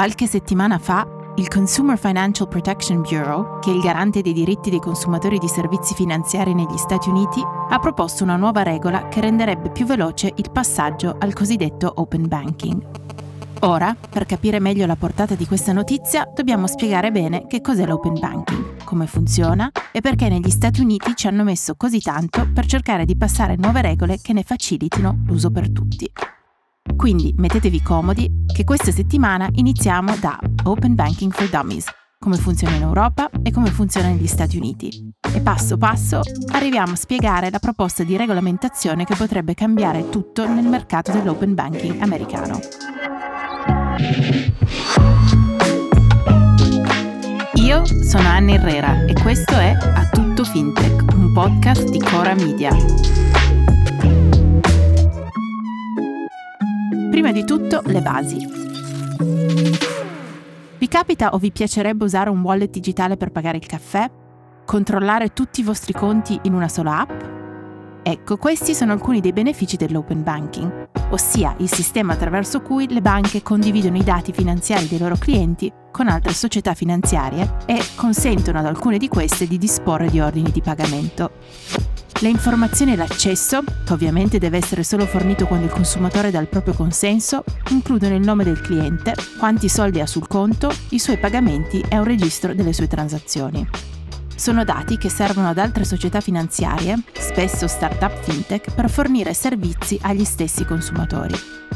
Qualche settimana fa il Consumer Financial Protection Bureau, che è il garante dei diritti dei consumatori di servizi finanziari negli Stati Uniti, ha proposto una nuova regola che renderebbe più veloce il passaggio al cosiddetto open banking. Ora, per capire meglio la portata di questa notizia, dobbiamo spiegare bene che cos'è l'open banking, come funziona e perché negli Stati Uniti ci hanno messo così tanto per cercare di passare nuove regole che ne facilitino l'uso per tutti. Quindi mettetevi comodi che questa settimana iniziamo da Open Banking for Dummies, come funziona in Europa e come funziona negli Stati Uniti. E passo passo arriviamo a spiegare la proposta di regolamentazione che potrebbe cambiare tutto nel mercato dell'open banking americano. Io sono Anna Herrera e questo è A Tutto Fintech, un podcast di Cora Media. Prima di tutto, le basi. Vi capita o vi piacerebbe usare un wallet digitale per pagare il caffè? Controllare tutti i vostri conti in una sola app? Ecco, questi sono alcuni dei benefici dell'open banking, ossia il sistema attraverso cui le banche condividono i dati finanziari dei loro clienti con altre società finanziarie e consentono ad alcune di queste di disporre di ordini di pagamento. Le informazioni e l'accesso, che ovviamente deve essere solo fornito quando il consumatore dà il proprio consenso, includono il nome del cliente, quanti soldi ha sul conto, i suoi pagamenti e un registro delle sue transazioni. Sono dati che servono ad altre società finanziarie, spesso start-up fintech, per fornire servizi agli stessi consumatori.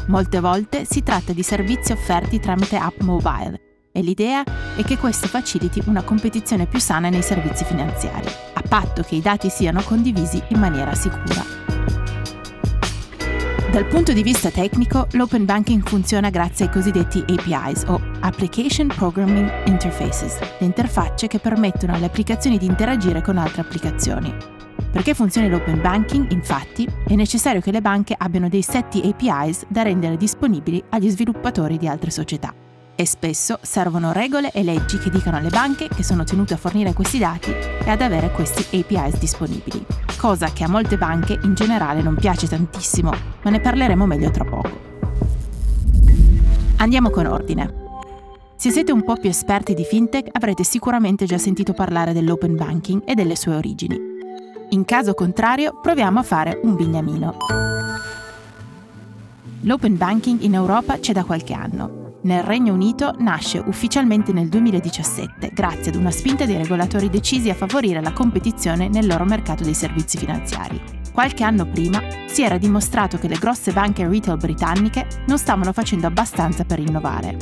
Molte volte si tratta di servizi offerti tramite app mobile e l'idea è che questo faciliti una competizione più sana nei servizi finanziari, a patto che i dati siano condivisi in maniera sicura. Dal punto di vista tecnico, l'open banking funziona grazie ai cosiddetti APIs o Application Programming Interfaces, le interfacce che permettono alle applicazioni di interagire con altre applicazioni. Perché funzioni l'open banking, infatti, è necessario che le banche abbiano dei setti APIs da rendere disponibili agli sviluppatori di altre società e spesso servono regole e leggi che dicano alle banche che sono tenute a fornire questi dati e ad avere questi APIs disponibili, cosa che a molte banche in generale non piace tantissimo, ma ne parleremo meglio tra poco. Andiamo con ordine. Se siete un po' più esperti di fintech avrete sicuramente già sentito parlare dell'open banking e delle sue origini. In caso contrario proviamo a fare un bignamino. L'open banking in Europa c'è da qualche anno nel Regno Unito nasce ufficialmente nel 2017 grazie ad una spinta dei regolatori decisi a favorire la competizione nel loro mercato dei servizi finanziari. Qualche anno prima si era dimostrato che le grosse banche retail britanniche non stavano facendo abbastanza per innovare.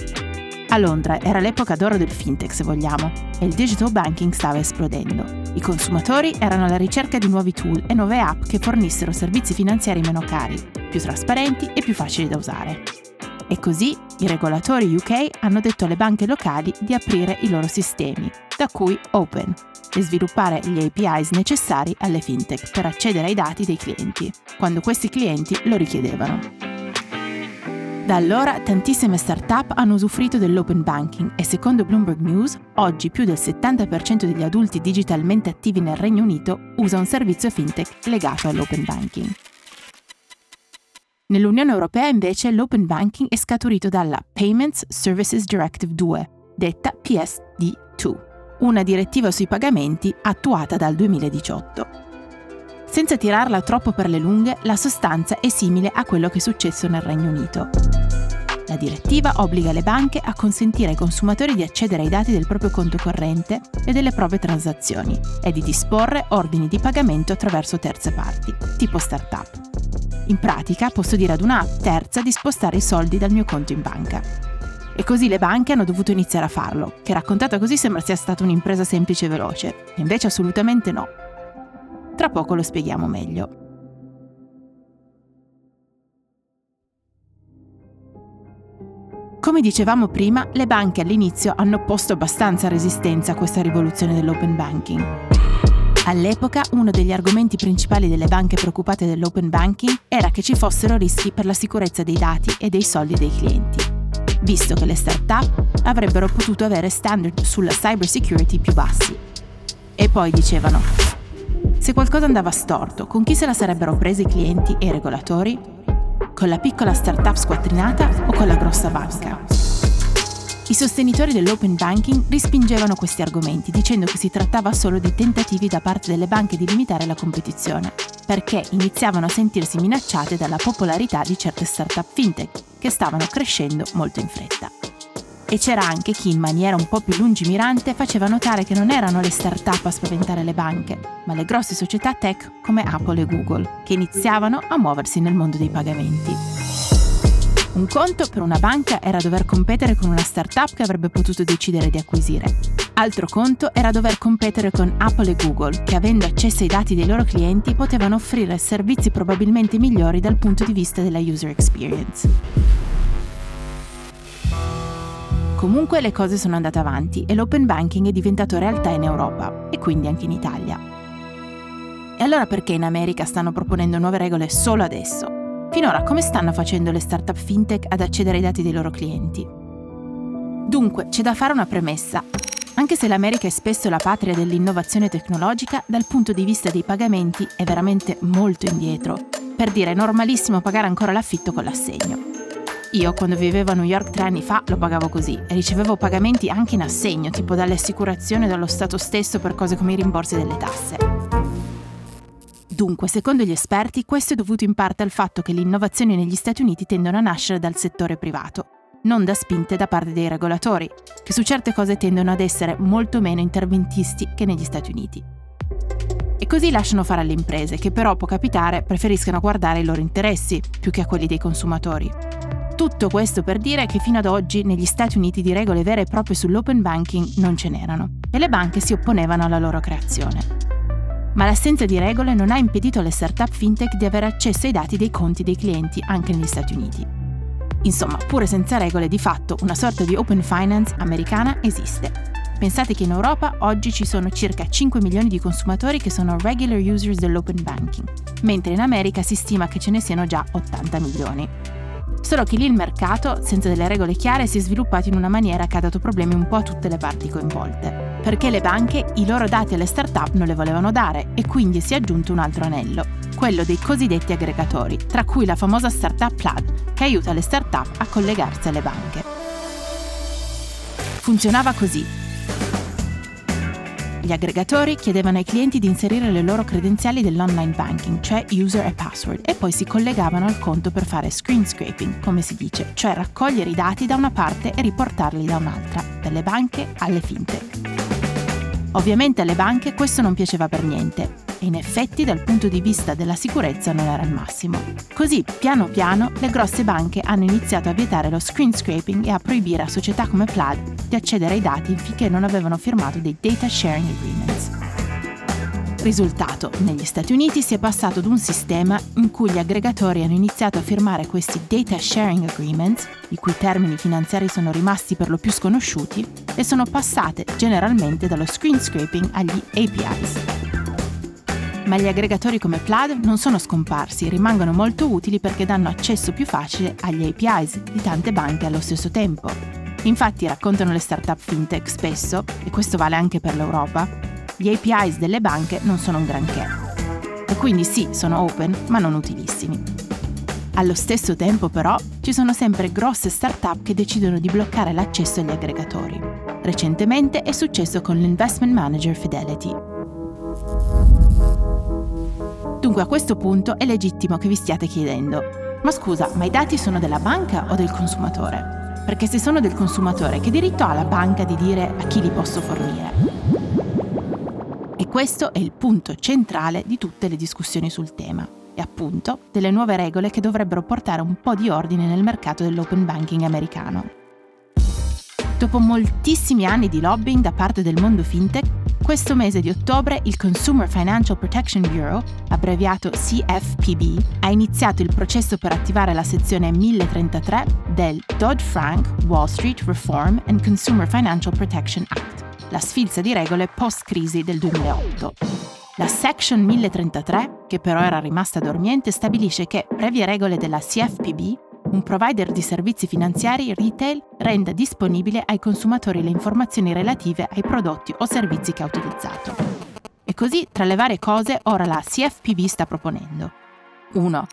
A Londra era l'epoca d'oro del fintech, se vogliamo, e il digital banking stava esplodendo. I consumatori erano alla ricerca di nuovi tool e nuove app che fornissero servizi finanziari meno cari, più trasparenti e più facili da usare. E così i regolatori UK hanno detto alle banche locali di aprire i loro sistemi, da cui Open, e sviluppare gli APIs necessari alle fintech per accedere ai dati dei clienti, quando questi clienti lo richiedevano. Da allora tantissime start-up hanno usufruito dell'open banking e secondo Bloomberg News, oggi più del 70% degli adulti digitalmente attivi nel Regno Unito usa un servizio fintech legato all'open banking. Nell'Unione Europea invece l'open banking è scaturito dalla Payments Services Directive 2, detta PSD2, una direttiva sui pagamenti attuata dal 2018. Senza tirarla troppo per le lunghe, la sostanza è simile a quello che è successo nel Regno Unito. La direttiva obbliga le banche a consentire ai consumatori di accedere ai dati del proprio conto corrente e delle proprie transazioni e di disporre ordini di pagamento attraverso terze parti, tipo start-up. In pratica posso dire ad una terza di spostare i soldi dal mio conto in banca. E così le banche hanno dovuto iniziare a farlo, che raccontata così sembra sia stata un'impresa semplice e veloce, invece assolutamente no. Tra poco lo spieghiamo meglio. Come dicevamo prima, le banche all'inizio hanno posto abbastanza resistenza a questa rivoluzione dell'open banking. All'epoca uno degli argomenti principali delle banche preoccupate dell'open banking era che ci fossero rischi per la sicurezza dei dati e dei soldi dei clienti, visto che le start-up avrebbero potuto avere standard sulla cyber security più bassi. E poi dicevano, se qualcosa andava storto, con chi se la sarebbero presi i clienti e i regolatori? Con la piccola start-up squattrinata o con la grossa banca? I sostenitori dell'open banking respingevano questi argomenti dicendo che si trattava solo di tentativi da parte delle banche di limitare la competizione, perché iniziavano a sentirsi minacciate dalla popolarità di certe start-up fintech che stavano crescendo molto in fretta. E c'era anche chi in maniera un po' più lungimirante faceva notare che non erano le start-up a spaventare le banche, ma le grosse società tech come Apple e Google, che iniziavano a muoversi nel mondo dei pagamenti. Un conto per una banca era dover competere con una startup che avrebbe potuto decidere di acquisire. Altro conto era dover competere con Apple e Google, che avendo accesso ai dati dei loro clienti potevano offrire servizi probabilmente migliori dal punto di vista della user experience. Comunque le cose sono andate avanti e l'open banking è diventato realtà in Europa e quindi anche in Italia. E allora perché in America stanno proponendo nuove regole solo adesso? Finora come stanno facendo le startup fintech ad accedere ai dati dei loro clienti? Dunque, c'è da fare una premessa. Anche se l'America è spesso la patria dell'innovazione tecnologica, dal punto di vista dei pagamenti è veramente molto indietro. Per dire, è normalissimo pagare ancora l'affitto con l'assegno. Io, quando vivevo a New York tre anni fa, lo pagavo così e ricevevo pagamenti anche in assegno, tipo dalle assicurazioni o dallo Stato stesso per cose come i rimborsi delle tasse. Dunque, secondo gli esperti, questo è dovuto in parte al fatto che le innovazioni negli Stati Uniti tendono a nascere dal settore privato, non da spinte da parte dei regolatori, che su certe cose tendono ad essere molto meno interventisti che negli Stati Uniti. E così lasciano fare alle imprese, che però può capitare preferiscono guardare i loro interessi più che a quelli dei consumatori. Tutto questo per dire che fino ad oggi negli Stati Uniti di regole vere e proprie sull'open banking non ce n'erano e le banche si opponevano alla loro creazione ma l'assenza di regole non ha impedito alle startup fintech di avere accesso ai dati dei conti dei clienti anche negli Stati Uniti. Insomma, pure senza regole, di fatto una sorta di open finance americana esiste. Pensate che in Europa oggi ci sono circa 5 milioni di consumatori che sono regular users dell'open banking, mentre in America si stima che ce ne siano già 80 milioni. Solo che lì il mercato, senza delle regole chiare, si è sviluppato in una maniera che ha dato problemi un po' a tutte le parti coinvolte. Perché le banche i loro dati alle start-up non le volevano dare e quindi si è aggiunto un altro anello, quello dei cosiddetti aggregatori, tra cui la famosa startup Plaid, che aiuta le start-up a collegarsi alle banche. Funzionava così. Gli aggregatori chiedevano ai clienti di inserire le loro credenziali dell'online banking, cioè user e password, e poi si collegavano al conto per fare screen scraping, come si dice, cioè raccogliere i dati da una parte e riportarli da un'altra, dalle banche alle fintech. Ovviamente alle banche questo non piaceva per niente e in effetti dal punto di vista della sicurezza non era il massimo. Così, piano piano, le grosse banche hanno iniziato a vietare lo screen scraping e a proibire a società come Plaid di accedere ai dati finché non avevano firmato dei data sharing agreements. Risultato, negli Stati Uniti si è passato ad un sistema in cui gli aggregatori hanno iniziato a firmare questi data sharing agreements, i cui termini finanziari sono rimasti per lo più sconosciuti, e sono passate generalmente dallo screen scraping agli APIs. Ma gli aggregatori come Plaid non sono scomparsi, rimangono molto utili perché danno accesso più facile agli APIs di tante banche allo stesso tempo. Infatti raccontano le startup fintech spesso, e questo vale anche per l'Europa, gli APIs delle banche non sono un granché. E quindi sì, sono open, ma non utilissimi. Allo stesso tempo però ci sono sempre grosse start-up che decidono di bloccare l'accesso agli aggregatori. Recentemente è successo con l'investment manager Fidelity. Dunque a questo punto è legittimo che vi stiate chiedendo, ma scusa, ma i dati sono della banca o del consumatore? Perché se sono del consumatore, che diritto ha la banca di dire a chi li posso fornire? E questo è il punto centrale di tutte le discussioni sul tema e appunto delle nuove regole che dovrebbero portare un po' di ordine nel mercato dell'open banking americano. Dopo moltissimi anni di lobbying da parte del mondo fintech, questo mese di ottobre il Consumer Financial Protection Bureau, abbreviato CFPB, ha iniziato il processo per attivare la sezione 1033 del Dodd-Frank Wall Street Reform and Consumer Financial Protection Act la sfilza di regole post-crisi del 2008. La Section 1033, che però era rimasta dormiente, stabilisce che, previe regole della CFPB, un provider di servizi finanziari retail renda disponibile ai consumatori le informazioni relative ai prodotti o servizi che ha utilizzato. E così, tra le varie cose, ora la CFPB sta proponendo 1.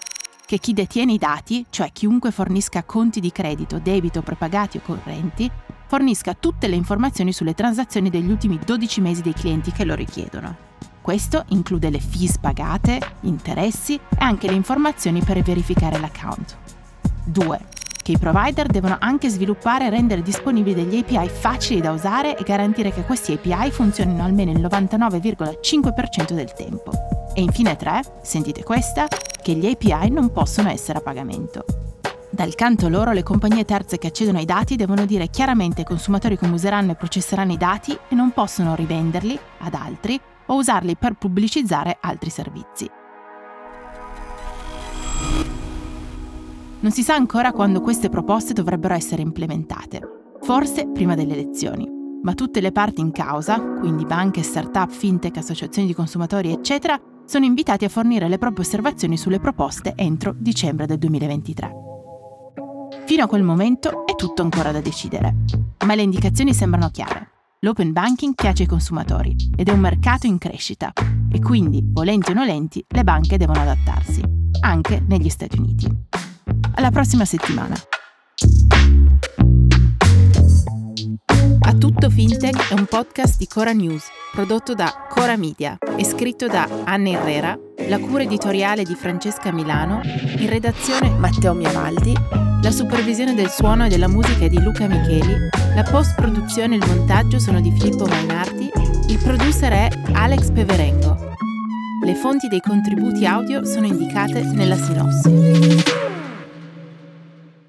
Che chi detiene i dati, cioè chiunque fornisca conti di credito, debito, prepagati o correnti, fornisca tutte le informazioni sulle transazioni degli ultimi 12 mesi dei clienti che lo richiedono. Questo include le fees pagate, interessi e anche le informazioni per verificare l'account. 2. Che i provider devono anche sviluppare e rendere disponibili degli API facili da usare e garantire che questi API funzionino almeno il 99,5% del tempo. E infine 3, sentite questa, che gli API non possono essere a pagamento. Dal canto loro le compagnie terze che accedono ai dati devono dire chiaramente ai consumatori come useranno e processeranno i dati e non possono rivenderli ad altri o usarli per pubblicizzare altri servizi. Non si sa ancora quando queste proposte dovrebbero essere implementate, forse prima delle elezioni, ma tutte le parti in causa, quindi banche, start-up, fintech, associazioni di consumatori, eccetera, sono invitati a fornire le proprie osservazioni sulle proposte entro dicembre del 2023. Fino a quel momento è tutto ancora da decidere, ma le indicazioni sembrano chiare. L'open banking piace ai consumatori ed è un mercato in crescita e quindi, volenti o nolenti, le banche devono adattarsi, anche negli Stati Uniti. Alla prossima settimana! A Tutto Fintech è un podcast di Cora News, prodotto da Cora Media e scritto da Anna Herrera, la cura editoriale di Francesca Milano, in redazione Matteo Miavaldi, la supervisione del suono e della musica è di Luca Micheli, la post-produzione e il montaggio sono di Filippo Mainardi, il producer è Alex Peverengo. Le fonti dei contributi audio sono indicate nella sinossi.